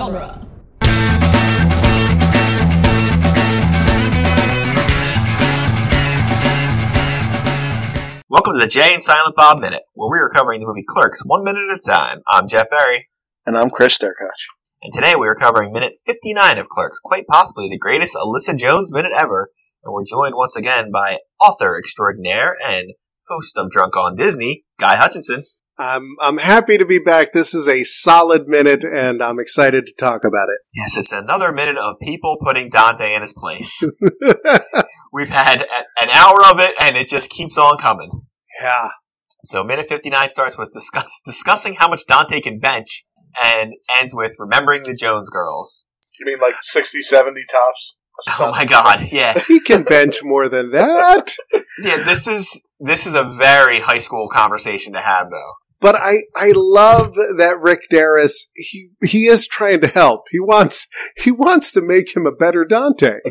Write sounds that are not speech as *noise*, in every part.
genre. Welcome to the Jay and Silent Bob Minute, where we are covering the movie Clerks one minute at a time. I'm Jeff Ferry, And I'm Chris Derkach. and today we are covering minute 59 of Clerks, quite possibly the greatest Alyssa Jones minute ever. And we're joined once again by author extraordinaire and host of Drunk on Disney, Guy Hutchinson. I'm I'm happy to be back. This is a solid minute, and I'm excited to talk about it. Yes, it's another minute of people putting Dante in his place. *laughs* We've had a- an hour of it, and it just keeps on coming. yeah, So minute 59 starts with discuss, discussing how much Dante can bench, and ends with remembering the Jones girls. You mean like 60, 70 tops? *laughs* Oh my god, yeah. he can bench more than that. *laughs* Yeah, this is this is a very high school conversation to have though. But I I love that Rick Derris. He he is trying to help. He wants he wants to make him a better Dante. *laughs*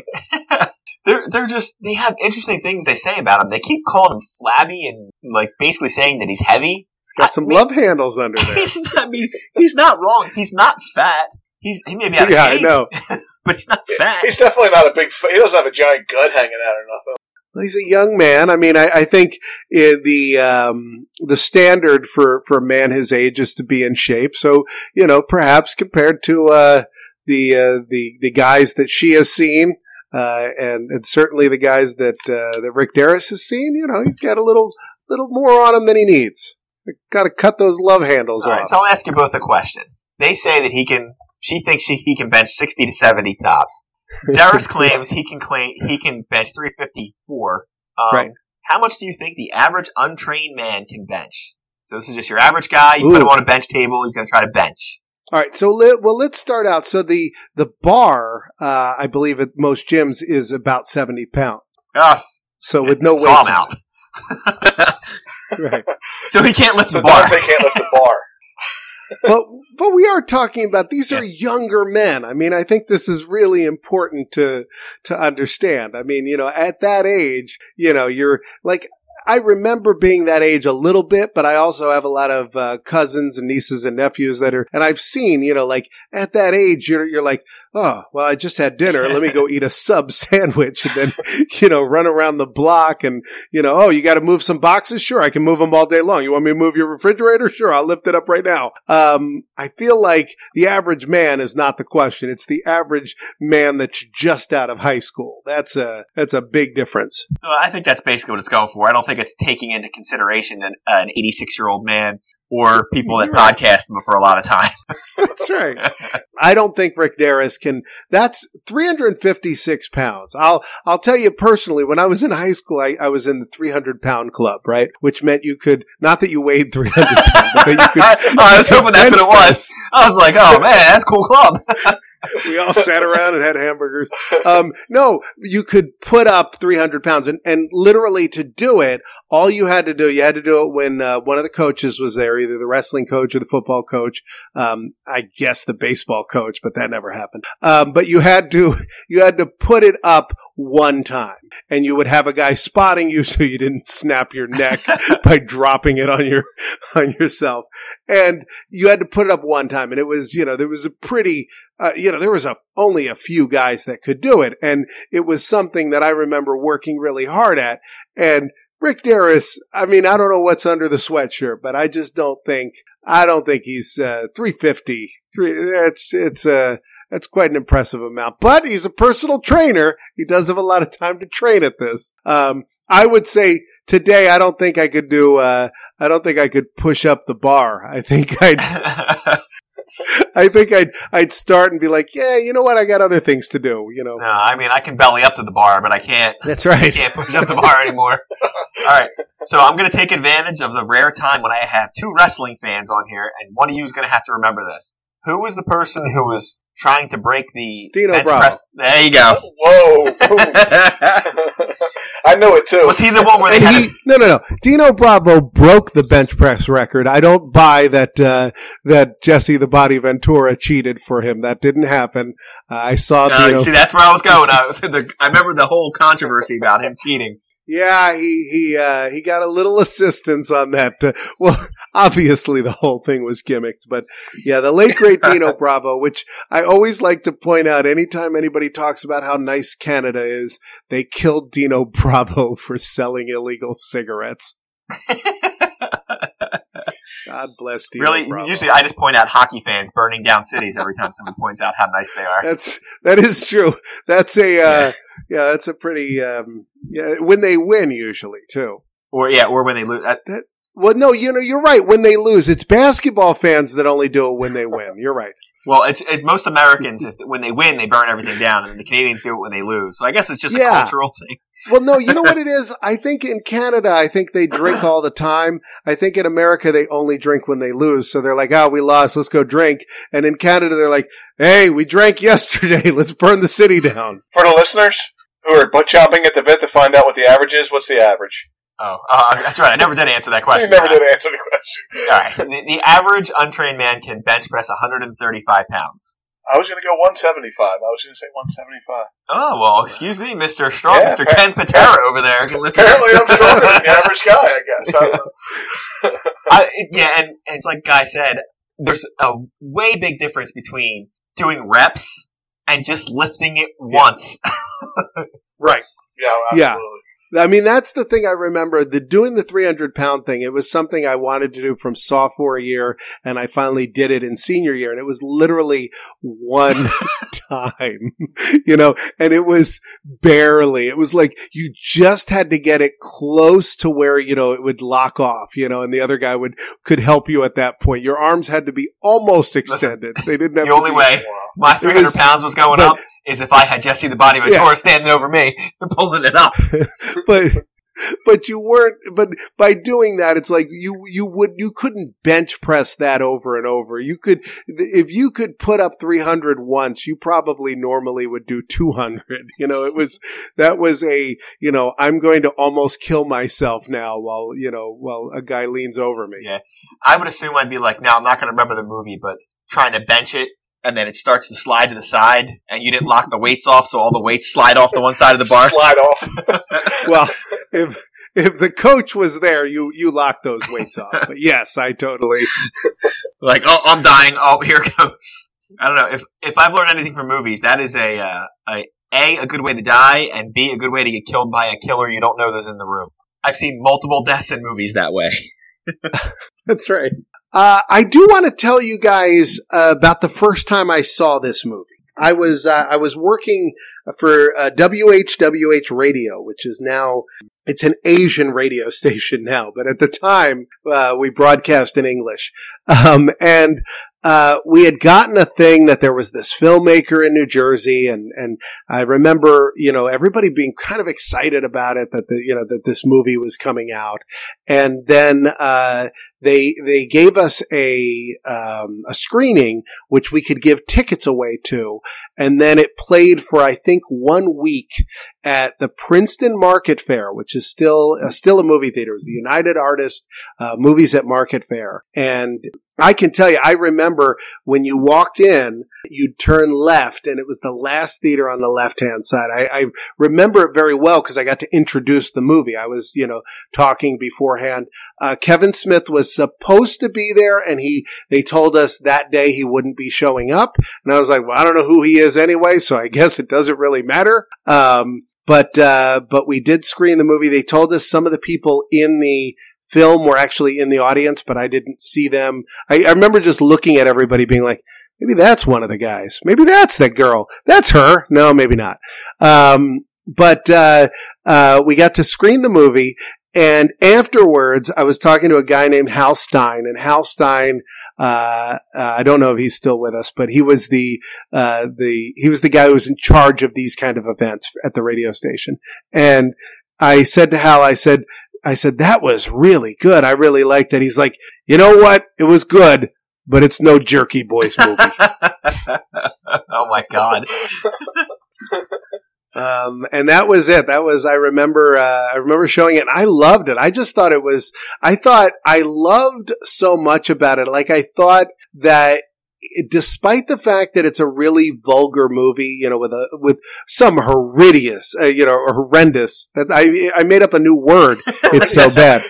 They're they're just they have interesting things they say about him. They keep calling him flabby and like basically saying that he's heavy. He's got some love handles under *laughs* there. He's not, I mean, he's not wrong. He's not fat. He's he may be out of Yeah, I know. *laughs* but he's not fat. He's definitely not a big. He doesn't have a giant gut hanging out or nothing. Well, He's a young man. I mean, I, I think uh, the um, the standard for, for a man his age is to be in shape. So you know, perhaps compared to uh, the uh, the the guys that she has seen, uh, and and certainly the guys that uh, that Rick Derris has seen, you know, he's got a little little more on him than he needs. Got to cut those love handles All off. right, so I'll ask you both a question. They say that he can. She thinks she, he can bench sixty to seventy tops. Derris *laughs* claims he can claim he can bench three fifty four. Um, Right. How much do you think the average untrained man can bench? So this is just your average guy. You Ooh. put him on a bench table. He's going to try to bench. All right, so let, well, let's start out. So the the bar, uh, I believe at most gyms is about seventy pounds. Us. So with no weight out. *laughs* right? So he can't lift So the bar. Dante can't lift the bar. *laughs* but but we are talking about these are younger men. I mean, I think this is really important to to understand. I mean, you know, at that age, you know, you're like I remember being that age a little bit, but I also have a lot of uh, cousins and nieces and nephews that are, and I've seen, you know, like at that age, you're you're like, oh, well, I just had dinner. Let me go *laughs* eat a sub *laughs* sandwich and then, you know, run around the block and, you know, oh, you got to move some boxes? Sure, I can move them all day long. You want me to move your refrigerator? Sure, I'll lift it up right now. Um, I feel like the average man is not the question. It's the average man that's just out of high school. That's a that's a big difference. Well, I think that's basically what it's going for. I don't think it's taking into consideration an, an 86 year old man or *laughs* people that right. podcast for a lot of time. *laughs* That's right. I don't think Rick Derris can. That's 356 pounds. I'll I'll tell you personally. When I was in high school, I, I was in the 300 pound club, right? Which meant you could not that you weighed 300 pounds, but you could. *laughs* I was hoping that's what it was. I was like, oh man, that's cool club. *laughs* we all sat around and had hamburgers. Um, no, you could put up 300 pounds and, and literally to do it, all you had to do, you had to do it when, uh, one of the coaches was there, either the wrestling coach or the football coach. Um, I guess the baseball coach, but that never happened. Um, but you had to, *laughs* you had to put it up one time and you would have a guy spotting you *laughs* so you didn't snap your neck *laughs* by dropping it on your, *laughs* on yourself. And you had to put it up one time and it was, you know, there was a pretty, uh, you know, there was a, only a few guys that could do it. And it was something that I remember working really hard at. And Rick Derris, I mean, I don't know what's under the sweatshirt, but I just don't think, I don't think he's, uh, 350. Three, it's, it's, uh, that's quite an impressive amount, but he's a personal trainer. He does have a lot of time to train at this. Um, I would say today, I don't think I could do, uh, I don't think I could push up the bar. I think *laughs* I'd, *laughs* I think I'd I'd start and be like, yeah, you know what? I got other things to do. You know. no, I mean, I can belly up to the bar, but I can't, That's right. I can't push up the bar anymore. *laughs* All right. So I'm going to take advantage of the rare time when I have two wrestling fans on here, and one of you is going to have to remember this. Who was the person who was trying to break the Dino bench Bravo. press? There you go. Whoa. *laughs* I know it too. was he the one where they And had? he, no, no, no. Dino Bravo broke the bench press record. I don't buy that uh, that Jesse the Body Ventura cheated for him. That didn't happen. Uh, I saw Uh, Dino. see, that's where I was going. I, was, the, I remember the whole controversy about him cheating. Yeah, he he uh, he got a little *laughs* assistance on that. Uh, well, *laughs* obviously the whole thing was gimmicked, but yeah, the late great *laughs* Dino Bravo, which I always like to point out anytime anybody talks about how nice Canada is, they killed Dino Bravo for selling illegal cigarettes. *laughs* God bless you. really, Bravo. usually I just point out hockey fans burning down cities every time someone points out how nice they are. That's that is true. That's a uh, yeah, that's a pretty um, yeah. When they win, usually too. Or yeah, or when they lose. Uh, Well, no, you know, you're right. When they lose, it's basketball fans that only do it when they win. You're right. Well, it's, it's most Americans. If when they win, they burn everything down, and the Canadians do it when they lose. So I guess it's just Yeah. a cultural thing. Well, no, you know what *laughs* it is? I think in Canada, I think they drink all the time. I think in America, they only drink when they lose. So they're like, oh, we lost. Let's go drink. And in Canada, they're like, hey, we drank yesterday. *laughs* Let's burn the city down. For the listeners who are butt chomping at the bit to find out what the average is, what's the average? Oh, uh, that's right. I never did answer that *laughs* question. You question. never did answer the question. *laughs* All right. The, the average untrained man can bench press 135 pounds. I was going to go 175. I was going to say 175. Oh well, excuse me, Mister Strong, Yeah, Mister Ken Patera over there. Can lift Apparently, I'm stronger than the *laughs* average guy. I guess. I don't know. I, yeah, and, and it's like Guy said, there's a way big difference between doing reps and just lifting it once. Right. Yeah, Yeah. I mean, that's the thing I remember. The doing the 300 pound thing, it was something I wanted to do from sophomore year, and I finally did it in senior year, and it was literally one *laughs* time, *laughs* you know, and it was barely. It was like you just had to get it close to where, you know, it would lock off, you know, and the other guy would, could help you at that point. Your arms had to be almost extended. They didn't have the only way Wow. My 300 was- pounds was going but- up is if I had Jesse the Body Yeah. Ventura standing over me and *laughs* pulling it up. *laughs* but but you weren't but by doing that it's like you you would you couldn't bench press that over and over you could if you could put up 300 once you probably normally would do 200 you know it was that was a you know i'm going to almost kill myself now while you know while a guy leans over me Yeah. I would assume I'd be like, now I'm not going to remember the movie, but trying to bench it. And then it starts to slide to the side, and you didn't lock the weights off, so all the weights slide off the one side of the bar. Slide off. *laughs* well if if the coach was there you you locked those weights off but yes i totally *laughs* like, oh, I'm dying. Oh, here it goes. I don't know if if I've learned anything from movies, that is a uh, a a a good way to die, and b a good way to get killed by a killer you don't know that's in the room. I've seen multiple deaths in movies that way. *laughs* That's right. Uh, I do want to tell you guys uh, about the first time I saw this movie. I was uh, I was working for uh, WHWH Radio, which is now it's an Asian radio *laughs* station now, but at the time uh, we broadcast in English, um, and uh, we had gotten a thing that there was this filmmaker in New Jersey, and and I remember you know everybody being kind of excited about it that the you know that this movie was coming out, and then uh, they they gave us a um, a screening which we could give tickets away to, and then it played for I think one week at the Princeton Market Fair, which is still uh, still a movie theater. It was the United Artists uh, Movies at Market Fair, and I can tell you, I remember when you walked in, you'd turn left, and it was the last theater on the left hand side. I, I remember it very well because I got to introduce the movie. I was, you know, talking beforehand. Uh, Kevin Smith was supposed to be there, and he they told us that day he wouldn't be showing up, and I was like, well, I don't know who he is anyway, so I *laughs* guess it doesn't really matter. Um, but uh, but we did screen the movie. They told us some of the people in the film were actually in the audience, but I didn't see them. I, I remember just looking at everybody being like, maybe that's one of the guys. Maybe that's that girl. That's her. No, maybe not. Um, but, uh, uh, we got to screen the movie. And afterwards, I was talking to a guy named Hal Stein, and Hal Stein, uh, uh, I don't know if he's still with us, but he was the, uh, the, he was the guy who was in charge of these kind of events at the radio station. And I said to Hal, I said, I said, that was really good. I really liked that. He's like, you know what? It was good, but it's no Jerky Boys movie. *laughs* oh my god. *laughs* um, and that was it. That was, I remember, uh, I remember showing it and I loved it. I just thought it was, I thought I loved so much about it. Like I thought that despite the fact that it's a really vulgar movie, you know, with a with some horrendous, uh, you know, horrendous. That I I made up a new word. It's so *laughs* bad.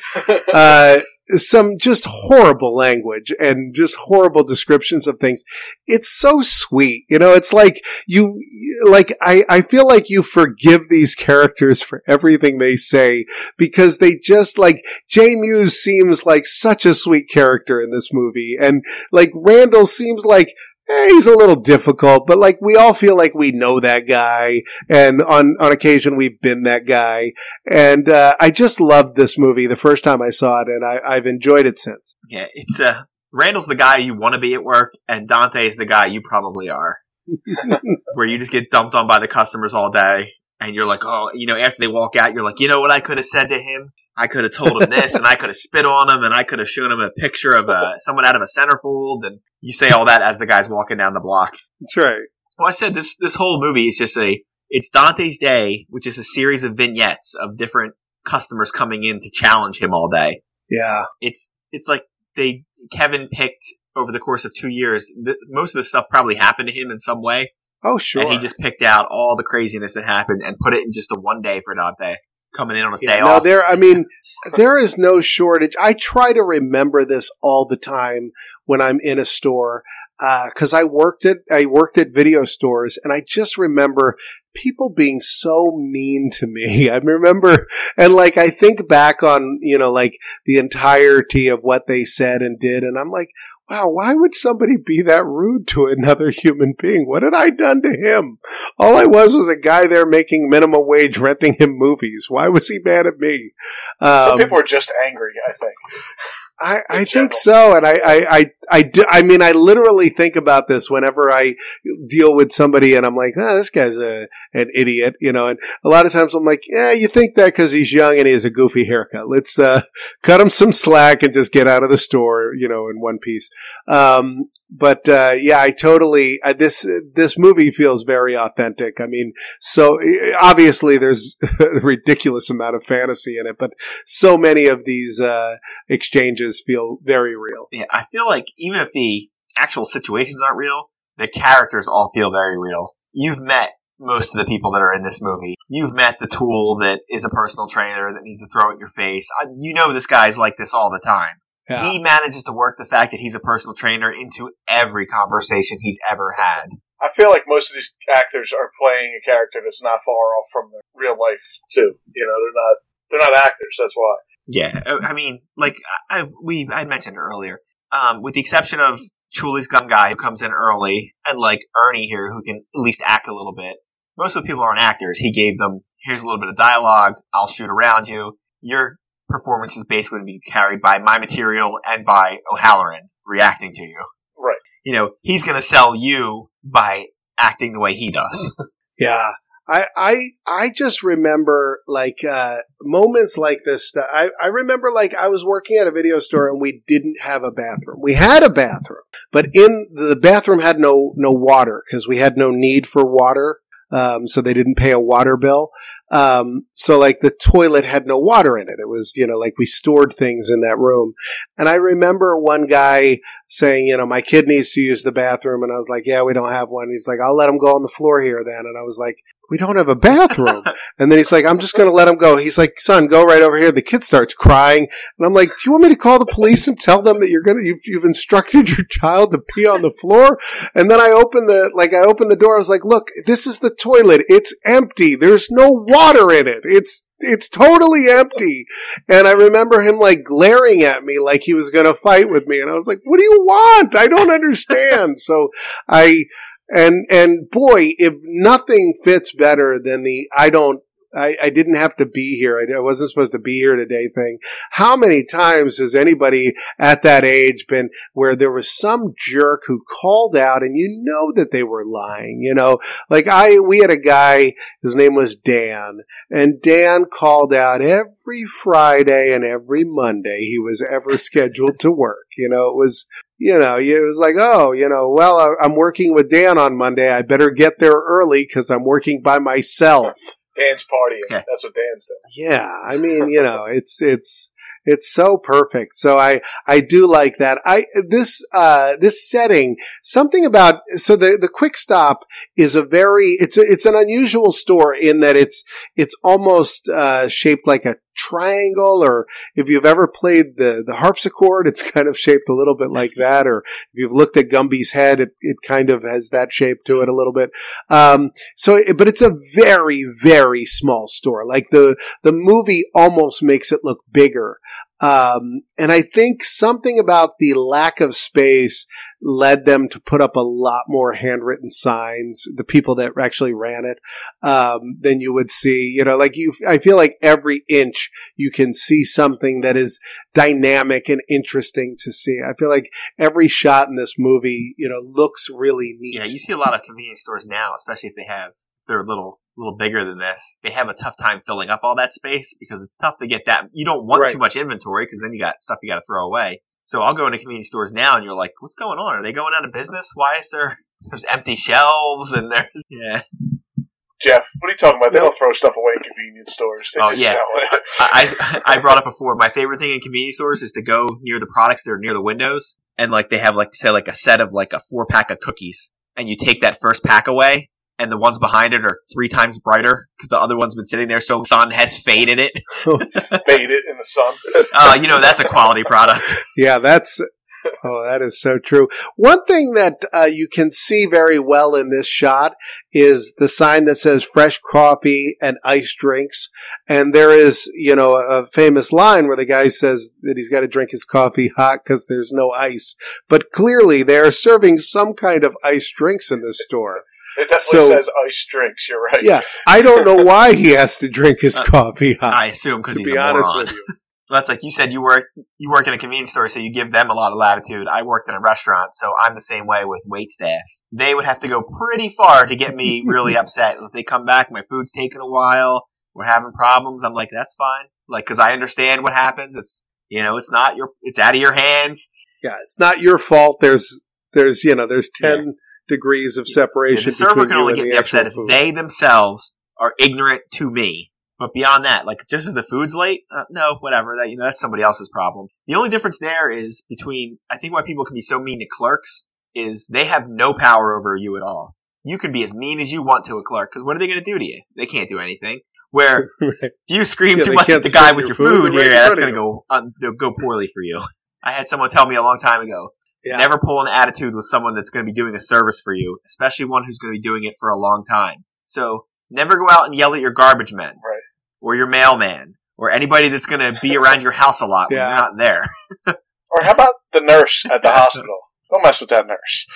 Uh, some just horrible language and just horrible descriptions of things. It's so sweet. You know, it's like you, like, I, I feel like you forgive these characters for everything they say because they just like, Jay Mewes seems like such a sweet character in this movie. And like Randall seems like eh, he's a little difficult, but like we all feel like we know that guy, and on on occasion we've been that guy. And uh, I just loved this movie the first time I saw it, and I, I've enjoyed it since. Yeah, it's uh, Randall's the guy you want to be at work, and Dante is the guy you probably are. *laughs* Where you just get dumped on by the customers all day, and you're like, oh, you know, after they walk out, you're like, you know what I could have said to him? I could have told him this, and I could have spit on him, and I could have shown him a picture of uh, someone out of a centerfold, and you say all that as the guy's walking down the block. That's right. Well, I said this this whole movie is just a it's Dante's Day, which is a series of vignettes of different customers coming in to challenge him all day. Yeah. It's it's like they Kevin picked over the course of two years. The, most of the stuff probably happened to him in some way, Oh, sure. and he just picked out all the craziness that happened and put it in just a one day for Dante coming in on a Yeah, day no, off. there. I mean, there is no shortage. I try to remember this all the time when I'm in a store uh, because I worked at I worked at video stores, and I just remember people being so mean to me. *laughs* I remember, and like I think back on you know like the entirety of what they said and did, and I'm like. Wow, why would somebody be that rude to another human being? What had I done to him? All I was was a guy there making minimum wage renting him movies. Why was he mad at me? Some Um, people are just angry. I think. I, I think so, and I, I, I, I, do, I mean, I literally think about this whenever I deal with somebody, and I'm like, oh, this guy's a an idiot, you know. And a lot of times I'm like, yeah, you think that because he's young and he has a goofy haircut. Let's uh, *laughs* cut him some slack and just get out of the store, you know, in one piece. Um, but uh, yeah, I totally uh, this this movie feels very authentic. I mean, so obviously there's *laughs* a ridiculous amount of fantasy in it, but so many of these uh, exchanges feel very real. Yeah, I feel like even if the actual situations aren't real, the characters all feel very real. You've met most of the people that are in this movie. You've met the tool that is a personal trainer that needs to throw at your face. I, you know this guy's like this all the time. Yeah. He manages to work the fact that he's a personal trainer into every conversation he's ever had. I feel like most of these actors are playing a character that's not far off from their real life too. You know, they're not they're not actors. That's why. Yeah, uh, I mean, like I we I mentioned earlier, um, with the exception of Chewlie's gum guy who comes in early, and like Ernie here who can at least act a little bit. Most of the people aren't actors. He gave them here's a little bit of dialogue. I'll shoot around you. Your performance is basically going to be carried by my material and by O'Halloran reacting to you. Right. You know, he's going to sell you by acting the way he does. *laughs* Yeah. I, I, I just remember like, uh, moments like this. That I, I remember like I was working at a video store and we didn't have a bathroom. We had a bathroom, but in the bathroom had no, no water because we had no need for water. Um, so they didn't pay a water bill. Um, so like the toilet had no water in it. It was, you know, like we stored things in that room. And I remember one guy saying, you know, my kid needs to use the bathroom. And I was like, yeah, we don't have one. He's like, I'll let him go on the floor here then. And I was like, we don't have a bathroom. and then he's like, I'm just going to let him go. He's like, son, go right over here. The kid starts crying. And I'm like, do you want me to call the police and tell them that you're going to, you've, you've instructed your child to pee on the floor? And then I opened the, like, I opened the door. I was like, look, this is the toilet. It's empty. There's no water in it. It's, it's totally empty. And I remember him like glaring at me like he was going to fight with me. And I was like, what do you want? I don't understand. so I, and, and boy, if nothing fits better than the, I don't, I, I didn't have to be here. I, I wasn't supposed to be here today thing. How many times has anybody at that age been where there was some jerk who called out and you know that they were lying, you know, like I, we had a guy, his name was Dan and Dan called out every Friday and every Monday he was ever *laughs* scheduled to work. You know, it was, you know, it was like, oh, you know, well, I- I'm working with Dan on Monday. I better get there early because I'm working by myself. Dan's partying. Yeah. That's what Dan's doing. Yeah, I mean, you know, it's it's It's so perfect. So I, I do like that. I, this, uh, this setting, something about, so the, the quick stop is a very, it's a, it's an unusual store in that it's, it's almost, uh, shaped like a triangle or if you've ever played the, the harpsichord, it's kind of shaped a little bit like that. Or if you've looked at Gumby's head, it, it kind of has that shape to it a little bit. Um, so, but it's a very, very small store. Like the, the movie almost makes it look bigger. Um, and I think something about the lack of space led them to put up a lot more handwritten signs, the people that actually ran it, um, than you would see. You know, like you, I feel like every inch you can see something that is dynamic and interesting to see. I feel like every shot in this movie, you know, looks really neat. Yeah, you see a lot of convenience stores now, especially if they have they're little little bigger than this. They have a tough time filling up all that space because it's tough to get that. You don't want Right. too much inventory because then you got stuff you got to throw away. So I'll go into convenience stores now and you're like, what's going on? Are they going out of business? Why is there *laughs* there's empty shelves and there's *laughs* yeah. Jeff, what are you talking about? They No. don't throw stuff away in convenience stores. They Oh, just yeah. sell it. *laughs* I I brought up before. My favorite thing in convenience stores is to go near the products that are near the windows and like they have like say like a set of like a four pack of cookies and you take that first pack away and the ones behind it are three times brighter because the other one's been sitting there so the sun has faded it. *laughs* Fade it in the sun. *laughs* Uh, you know that's a quality product. Yeah, that's. Oh, that is so true. One thing that uh, you can see very well in this shot is the sign that says fresh coffee and ice drinks. And there is, you know, a famous line where the guy says that he's got to drink his coffee hot because there's no ice. But clearly they are serving some kind of ice drinks in this store. It definitely So- says ice drinks. You're right. Yeah. I don't know *laughs* why he has to drink his Uh, coffee hot. I assume because he's be a honest moron. with you. That's like you said. You work you work in a convenience store, so you give them a lot of latitude. I worked in a restaurant, so I'm the same way with wait staff. They would have to go pretty far to get me really *laughs* upset. If they come back, my food's taking a while, we're having problems. I'm like, that's fine. Like, cause I understand what happens. It's, you know, it's not your, it's out of your hands. Yeah, it's not your fault. There's, there's, you know, there's 10 degrees of Yeah, separation. the server can only get me upset if food. they themselves are ignorant to me. But beyond that, like just as the food's late, uh, no, whatever. That you know, that's somebody else's problem. The only difference there is between I think why people can be so mean to clerks is they have no power over you at all. You can be as mean as you want to a clerk because what are they going to do to you? They can't do anything. Where *laughs* Right. if you scream Yeah, too much at the guy with your food, food, yeah, that's going to go um, go poorly for you. I had someone tell me a long time ago, Yeah. never pull an attitude with someone that's going to be doing a service for you, especially one who's going to be doing it for a long time. So never go out and yell at your garbage men, Right. or your mailman, or anybody that's going to be *laughs* around your house a lot when you're not there. *laughs* Or how about the nurse at the *laughs* hospital? Don't mess with that nurse.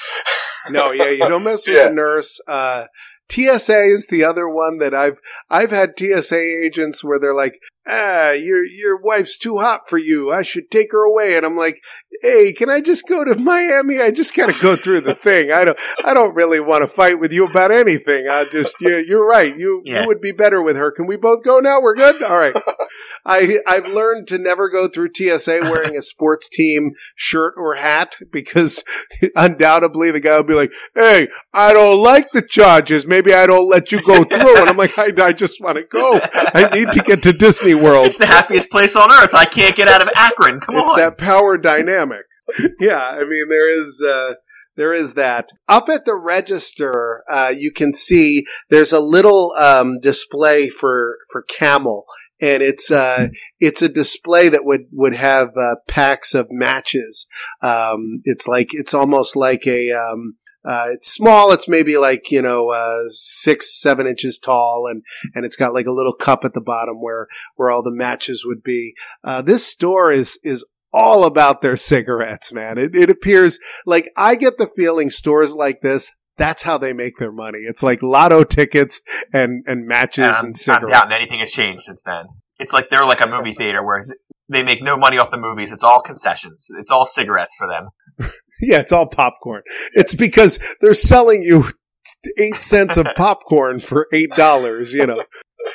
No, yeah, you don't mess with Yeah. the nurse. Uh, TSA is the other one that I've I've had TSA agents where they're like, ah, your your wife's too hot for you. I should take her away. And I'm like, hey, can I just go to Miami? I just gotta go through the thing. I don't I don't really want to fight with you about anything. I just you you're right. You Yeah. you would be better with her. Can we both go now? We're good. All right. *laughs* I I've learned to never go through TSA wearing a sports team shirt or hat because *laughs* undoubtedly the guy will be like, "Hey, I don't like the charges. Maybe I don't let you go through." And I'm like, "I, I just want to go. I need to get to Disney World." It's the happiest place on earth. I can't get out of Akron. Come it's on. that power dynamic. *laughs* yeah, I mean there is uh there is that. Up at the register, uh, you can see there's a little um, display for for Camel, and it's uh, it's a display that would would have uh, packs of matches. Um, it's like it's almost like a um, uh, it's small. It's maybe like you know uh, six seven inches tall, and and it's got like a little cup at the bottom where where all the matches would be. Uh, this store is is all about their cigarettes, man. It, it appears like I get the feeling stores like this. That's how they make their money. It's like lotto tickets and and matches And and, I'm, I'm cigarettes. anything has changed since then. It's like they're like a movie theater where they make no money off the movies. It's all concessions. It's all cigarettes for them. *laughs* Yeah, it's all popcorn. It's because they're selling you eight cents of *laughs* popcorn for eight dollars. You know.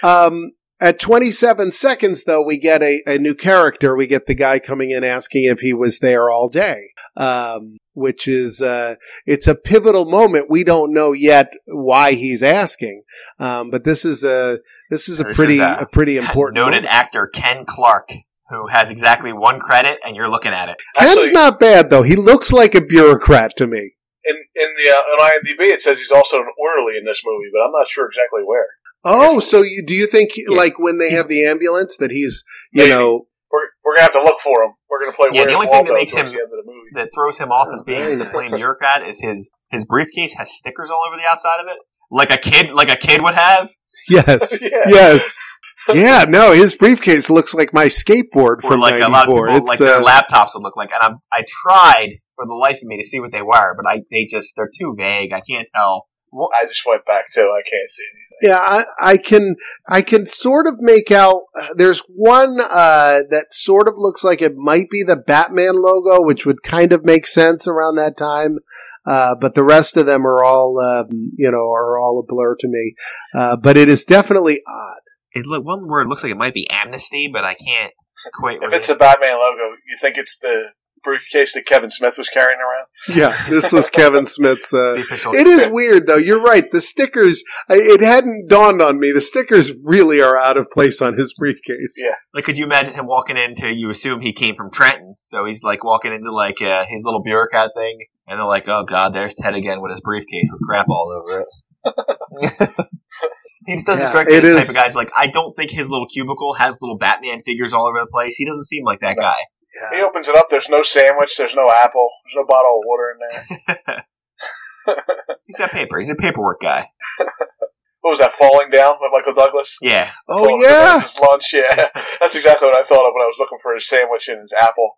Um, at 27 seconds, though, we get a, a new character. We get the guy coming in asking if he was there all day, um, which is uh, it's a pivotal moment. We don't know yet why he's asking, um, but this is a this is a This pretty is a a pretty important Noted moment. actor Ken Clark, who has exactly one credit, and you're looking at it. Ken's Actually, not bad though. He looks like a bureaucrat to me. in in the uh, on IMDb it says he's also an orderly in this movie, but I'm not sure exactly where. Oh, so you do you think he, Yeah. like when they have the ambulance that he's you Maybe. know We're we're gonna have to look for him. We're gonna play. Yeah, the Where's only thing that makes him- the end of the movie. That throws him off as being Very a plain bureaucrat is his his briefcase has stickers all over the outside of it, like a kid like a kid would have, yes *laughs* Yeah. yes yeah no his *laughs* briefcase looks like my skateboard or from like a lot of people It's like their uh, laptops would look like. And I'm, I tried for the life of me to see what they were, but I they just they're too vague. I can't tell. I just went back too. I can't see anything. Yeah, I, I can I can sort of make out. uh, There's one uh, that sort of looks like it might be the Batman logo, which would kind of make sense around that time. Uh, but the rest of them are all, um, you know, are all a blur to me. Uh, but it is definitely odd. It look one word looks like it might be amnesty, but I can't quite. If read it's it. a Batman logo, you think it's the briefcase that Kevin Smith was carrying around? Yeah, this was *laughs* Kevin Smith's. Uh, it is weird though. You're right. The stickers. It hadn't dawned on me. The stickers really are out of place on his briefcase. Yeah. like, could you imagine him walking into? You assume he came from Trenton, so he's like walking into like uh, his little bureaucrat thing, and they're like, "Oh God, there's Ted again with his briefcase with crap all over it." *laughs* he just doesn't Yeah, strike me as the type of guys like I don't think his little cubicle has little Batman figures all over the place. He doesn't seem like that No. guy. He opens it up. There's no sandwich. There's no apple. There's no bottle of water in there. *laughs* *laughs* He's got paper. He's a paperwork guy. *laughs* What was that? Falling down with Michael Douglas. Yeah, Oh Falling yeah. His lunch. Yeah, that's exactly what I thought of when I was looking for his sandwich and his apple.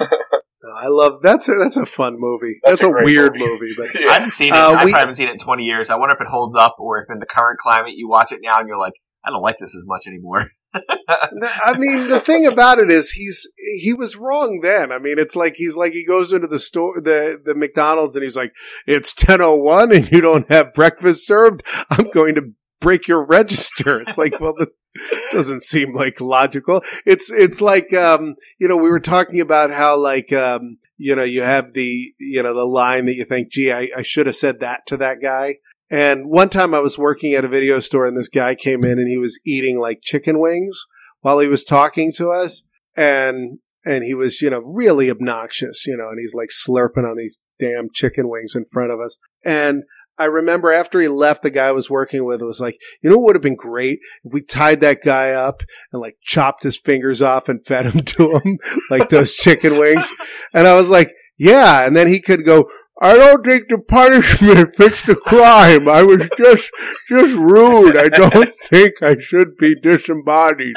I love that's a, that's a fun movie. That's That's, a a, weird movie. movie, but I haven't seen it. Uh, I we- probably haven't seen it in 20 years. I wonder if it holds up, or if in the current climate you watch it now and you're like, I don't like this as much anymore. *laughs* I mean, the thing about it is he's he was wrong then. I mean, it's like he's like he goes into the store, the the McDonald's, and he's like, "It's ten oh one, and you don't have breakfast served. I'm going to break your register." It's like, well, that *laughs* doesn't seem like logical. It's it's like um, you know, we were talking about how like um, you know, you have the you know the line that you think, "Gee, I, I should have said that to that guy." And one time I was working at a video store and this guy came in and he was eating like chicken wings while he was talking to us and and he was, you know, really obnoxious, you know, and he's like slurping on these damn chicken wings in front of us. And I remember after he left, the guy I was working with was like, you know what would have been great if we tied that guy up and like chopped his fingers off and fed him to him *laughs* like those chicken wings. And I was like, yeah. And then he could go, I don't think the punishment *laughs* fits the crime. I was just, just rude. I don't *laughs* think I should be disembodied.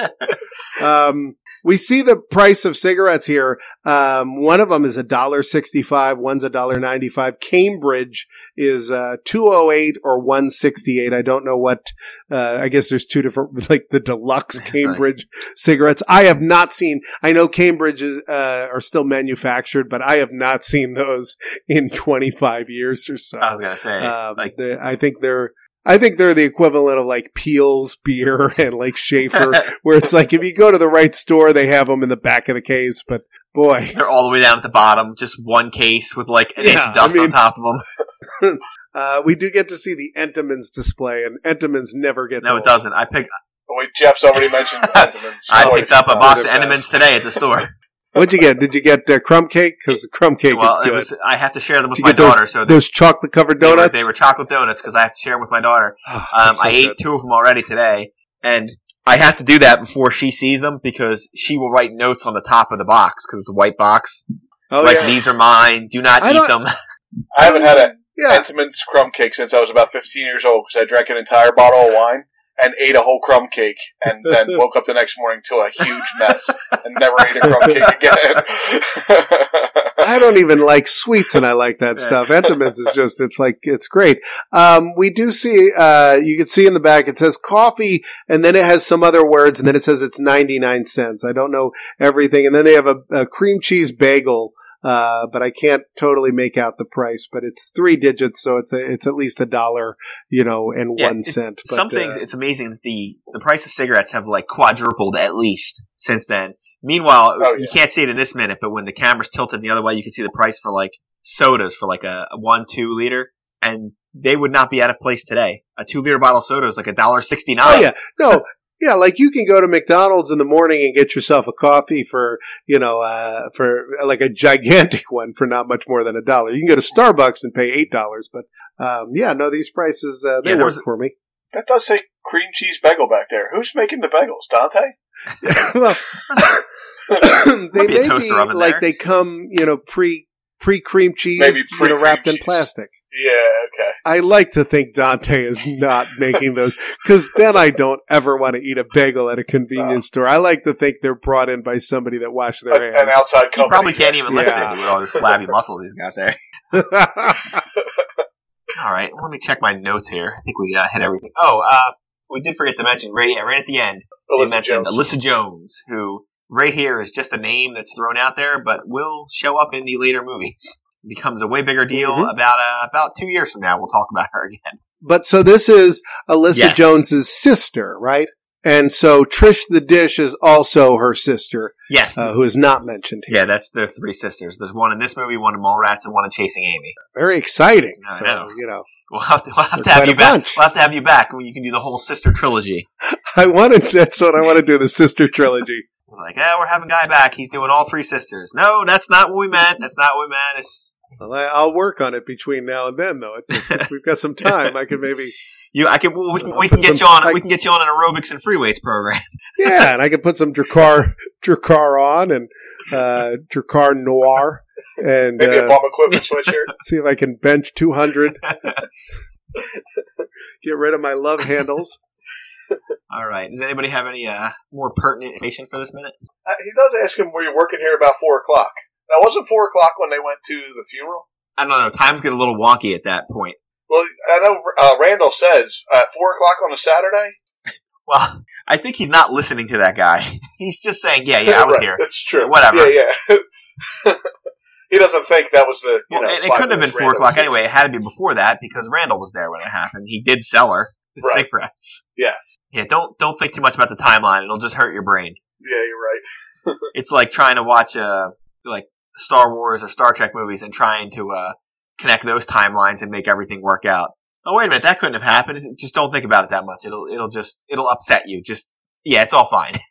Um, we see the price of cigarettes here. Um, one of them is a dollar sixty-five. One's a dollar ninety-five. Cambridge is uh, two oh eight or one sixty-eight. I don't know what. Uh, I guess there's two different, *laughs* like the deluxe *laughs* Cambridge cigarettes. I have not seen. I know Cambridge is, uh, are still manufactured, but I have not seen those *laughs* in twenty-five years or so. I was gonna say, Um, like, I think they're. I think they're the equivalent of like Piels beer *laughs* and like Schaefer, *laughs* where it's like if you go to the right store, they have them in the back of the case. But boy, they're all the way down at the bottom, just one case with like an inch of dust I mean- on top of them. *laughs* uh, we do get to see the Entenmann's display, and Entenmann's never gets. No, old. it doesn't. I picked, But wait, Jeff's already mentioned Entenmann's. I quite picked up a times. box of They're Entenmann's today at the store. What'd you get? Did you get uh, crumb cake? Because the crumb cake well, is it good. was. I have to share them with Did my get those- daughter, so they, Those chocolate covered they were, donuts. they were chocolate donuts because I have to share them with my daughter. Oh, *sighs* Um, so I ate two of them already today, and I have to do that before she sees them because she will write notes on the top of the box because it's a white box. Oh like yeah, these are mine. Do not I eat them. *laughs* I haven't had a yeah. Entenmann's crumb cake since I was about 15 years old because I drank an entire bottle of wine and ate a whole crumb cake and then *laughs* woke up the next morning to a huge mess and never ate a crumb cake again. *laughs* I don't even like sweets and I like that Yeah. stuff. Entenmann's is just, it's like, it's great. Um, we do see, uh, you can see in the back, it says coffee and then it has some other words and then it says it's 99 cents. I don't know everything. And then they have a, a cream cheese bagel. Uh, but I can't totally make out the price, but it's three digits, so it's a, it's at least a dollar, you know, and Yeah, one it's- cent. But, Some things, uh, it's amazing that the the price of cigarettes have like quadrupled at least since then. Meanwhile, Oh, you can't see it in this minute, but when the camera's tilted the other way, you can see the price for like sodas for like a, a one two liter, and they would not be out of place today. A two liter bottle of soda is like a dollar sixty nine. Oh yeah, no. Yeah, like you can go to McDonald's in the morning and get yourself a coffee for, you know, uh, for like a gigantic *laughs* one for not much more than a dollar. You can go to Starbucks and pay $8, but, um, yeah, no, these prices, uh, they Yeah, work for me. That does say cream cheese bagel back there. Who's making the bagels, Dante? *laughs* *laughs* well, *coughs* they Might be may be like there. they come, you know, pre, pre cream cheese, Maybe you know, pre-cream wrapped in plastic. Yeah, okay. I like to think Dante is not making those because then I don't ever want to eat a bagel at a convenience store. I like to think they're brought in by somebody that washed their An, an hands. outside He probably can't even lift Yeah. it with all his flabby muscles he's got there. *laughs* All right, let me check my notes here. I think we uh, hit everything. Oh, uh, we did forget to mention right, yeah, right at the end. they Alyssa mentioned Jones. Alyssa Jones, who right here is just a name that's thrown out there, but will show up in the later movies. Becomes a way bigger deal Mhm. about uh, about two years from now. We'll talk about her again. but so this is Alyssa Yes. Jones's sister, right? And so Trish the Dish is also her sister, Yes, uh, who is not mentioned here. yeah, that's their three sisters. There's one in this movie, one in Mallrats, and one in Chasing Amy. Very exciting. I so, know. you know, *laughs* We'll have to, we'll have to have you back. bunch. We'll have to have you back when you can do the whole sister trilogy. *laughs* I wanted, that's what I want to *laughs* do, the sister trilogy. We're like, yeah, we're having Guy back. He's doing all three sisters. No, that's not what we meant. That's not what we meant. It's Well, I- I'll work on it between now and then, though. It's, if *laughs* we've got some time. I could maybe, you. I can. We can, we can get some- you on. I- we can get you on an aerobics and free weights program. *laughs* yeah, and I can put some Drakkar, Drakkar on and, uh, Drakkar Noir and, Maybe a uh, Bum Equipment sweatshirt. *laughs* see if I can bench 200. Get rid of my love handles. All right. Does anybody have any uh, more pertinent information for this minute? Uh, he does ask him, were you working here about 4 o'clock? Now, wasn't 4 o'clock when they went to the funeral? I don't know. Times get a little wonky at that point. Well, I know uh, Randall says at 4 o'clock on a Saturday. *laughs* Well, I think he's not listening to that guy. *laughs* He's just saying, "Yeah, yeah, I was Right, here." That's true. Whatever. Yeah, yeah. *laughs* he doesn't think that was the, you Well, know, and it couldn't have been four Randall o'clock anyway. It had to be before that because Randall was there when it happened. He did sell her the Right. cigarettes. Yes. Yeah, don't don't think too much about the timeline. It'll just hurt your brain. Yeah, you're right. *laughs* It's like trying to watch uh like Star Wars or Star Trek movies and trying to uh connect those timelines and make everything work out. Oh wait a minute, that couldn't have happened. Just don't think about it that much. It'll it'll just it'll upset you. Just yeah, it's all fine. *laughs*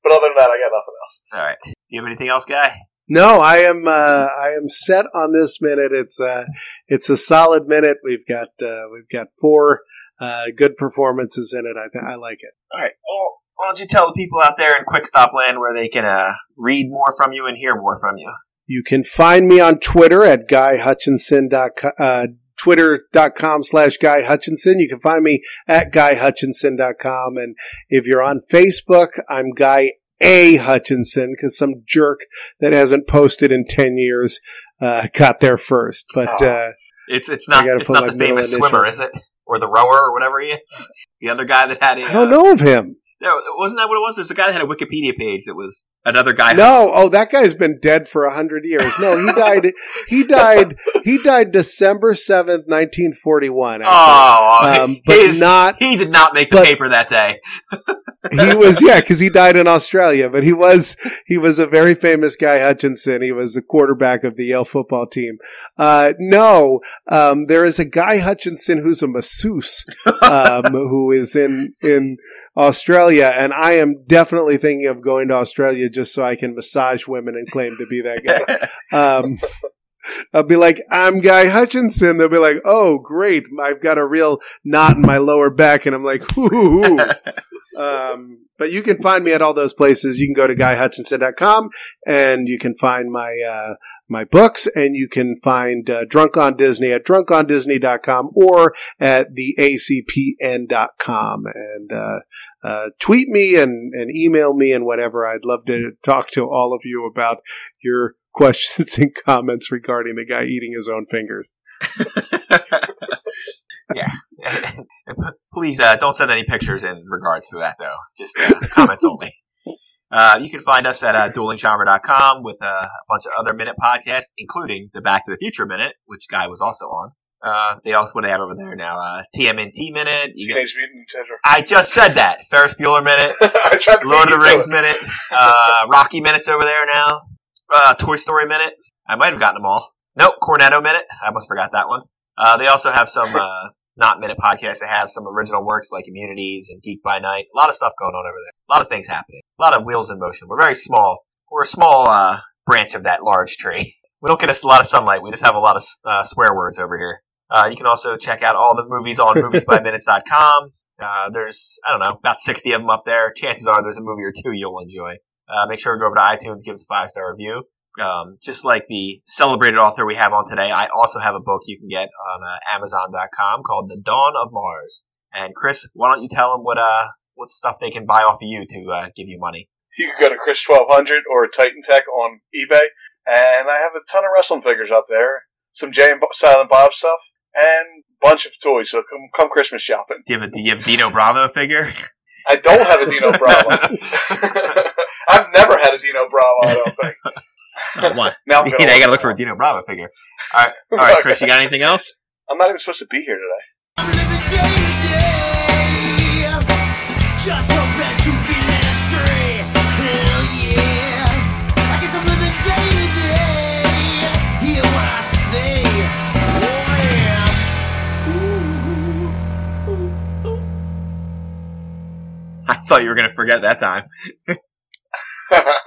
But other than that, I got nothing else. all right. Do you have anything else, guy? No, I am, uh, I am set on this minute. It's, uh, it's a solid minute. We've got, uh, we've got four, uh, good performances in it. I, th- I like it. All right. Well, why don't you tell the people out there in Quick Stop Land where they can uh read more from you and hear more from you? You can find me on Twitter at guyhutchinson.com, uh, twitter.com slash Guy Hutchinson. You can find me at guyhutchinson.com. And if you're on Facebook, I'm Guy A. Hutchinson because some jerk that hasn't posted in 10 years, uh, got there first. But, Oh. uh, It's it's not it's not the famous initial. swimmer, is it? Or the rower or whatever he is. *laughs* The other guy that had a I don't uh, know of him. No, wasn't that what it was? There's a guy that had a Wikipedia page that was another guy. No, oh, that guy's been dead for a hundred years. No, he died. he died. He died December seventh, nineteen forty-one. Oh, um, but his- not. he did not make the paper that day. He *laughs* was yeah, because he died in Australia. But he was he was a very famous guy, Hutchinson. He was the quarterback of the Yale football team. Uh, no, um, there is a guy Hutchinson who's a masseuse, *laughs* um, who is in in Australia, and I am definitely thinking of going to Australia just so I can massage women and claim to be that guy. *laughs* Um, I'll be like, I'm Guy Hutchinson. They'll be like, oh, great. I've got a real knot in my lower back. And I'm like, ooh. *laughs* um, but you can find me at all those places. You can go to guyhutchinson.com and you can find my, uh, my books and you can find, uh, Drunk on Disney at drunkondisney.com or at the acpn.com. And, uh, uh, tweet me and, and email me and whatever. I'd love to talk to all of you about your *laughs* questions and comments regarding the guy eating his own fingers. *laughs* yeah. *laughs* Please uh, don't send any pictures in regards to that, though. Just uh, comments only. Uh, you can find us at uh, duelinggenre.com with uh, a bunch of other minute podcasts, including the Back to the Future minute, which Guy was also on. Uh, they also what they have over there now? Uh, TMNT minute. You get, Mutant Ninja I just said that. Ferris Bueller minute. *laughs* I tried to Lord of the Rings minute. *laughs* Uh, Rocky minutes over there now. Uh, Toy Story minute. I might have gotten them all. Nope. Cornetto minute. I almost forgot that one. Uh, they also have some, *laughs* uh, not minute podcasts They have some original works like Immunities and Geek by Night. A lot of stuff going on over there. A lot of things happening. A lot of wheels in motion. We're very small. We're a small uh, branch of that large tree. We don't get a lot of sunlight. We just have a lot of uh, swear words over here. Uh, you can also check out all the movies on moviesbyminutes.com. *laughs* Uh, there's, I don't know, about 60 of them up there. Chances are there's a movie or two you'll enjoy. Uh, make sure to go over to iTunes, give us a five star review. Um, just like the celebrated author we have on today, I also have a book you can get on uh, Amazon.com called The Dawn of Mars. And Chris, why don't you tell them what uh what stuff they can buy off of you to uh, give you money? You can go to Chris twelve hundred or Titan Tech on eBay, and I have a ton of wrestling figures up there, some Jay and Silent Bob stuff, and a bunch of toys. So come come Christmas shopping. Do you have a, do you have a Dino Bravo figure? I don't have a Dino Bravo. *laughs* *laughs* I've never had a Dino Bravo. I don't think. Oh, what? *laughs* Now I'm you gonna gotta look for a Dino Bravo figure. All right, all right, Chris. You got anything else? I'm not even supposed to be here today. Thought you were gonna forget that time. *laughs*